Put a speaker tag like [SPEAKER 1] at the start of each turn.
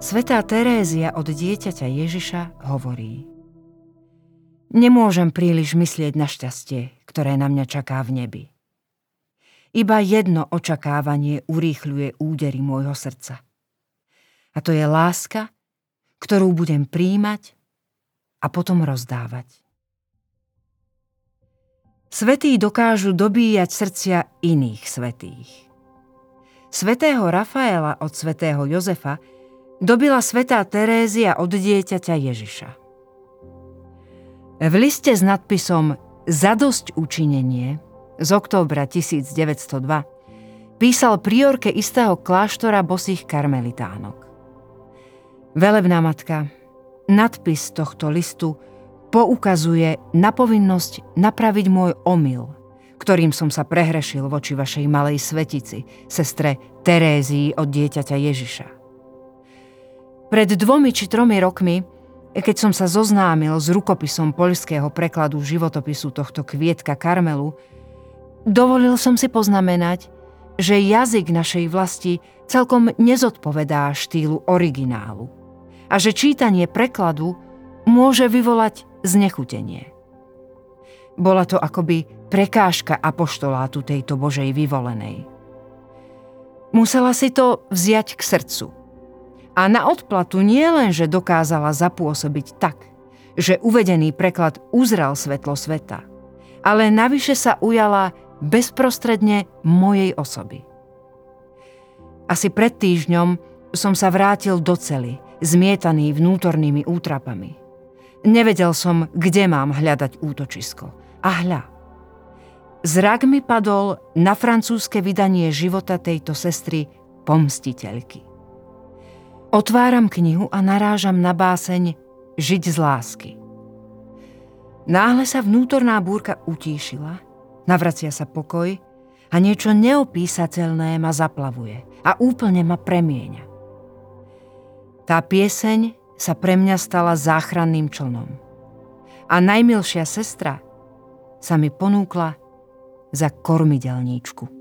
[SPEAKER 1] Svetá Terézia od dieťaťa Ježiša hovorí Nemôžem príliš myslieť na šťastie, ktoré na mňa čaká v nebi. Iba jedno očakávanie urýchľuje údery môjho srdca. A to je láska, ktorú budem príjmať a potom rozdávať. Svetí dokážu dobíjať srdcia iných svetých. Svetého Rafaela od svetého Jozefa dobila svetá Terézia od dieťaťa Ježiša. V liste s nadpisom Zadosť učinenie z októbra 1902 písal priorke istého kláštora bosých karmelitánok. Velebná matka, nadpis tohto listu poukazuje na povinnosť napraviť môj omyl, ktorým som sa prehrešil voči vašej malej svetici, sestre Terézii od dieťaťa Ježiša. Pred dvomi či tromi rokmi, keď som sa zoznámil s rukopisom poľského prekladu životopisu tohto kvietka Karmelu, dovolil som si poznamenať, že jazyk našej vlasti celkom nezodpovedá štýlu originálu a že čítanie prekladu môže vyvolať znechutenie. Bola to akoby prekážka apoštolátu tejto Božej vyvolenej. Musela si to vziať k srdcu – a na odplatu nie len, že dokázala zapôsobiť tak, že uvedený preklad uzral svetlo sveta, ale navyše sa ujala bezprostredne mojej osoby. Asi pred týždňom som sa vrátil do cely, zmietaný vnútornými útrapami. Nevedel som, kde mám hľadať útočisko. A hľa. Zrak mi padol na francúzske vydanie života tejto sestry pomstiteľky. Otváram knihu a narážam na báseň Žiť z lásky. Náhle sa vnútorná búrka utíšila, navracia sa pokoj a niečo neopísateľné ma zaplavuje a úplne ma premieňa. Tá pieseň sa pre mňa stala záchranným člnom. A najmilšia sestra sa mi ponúkla za kormidelníčku.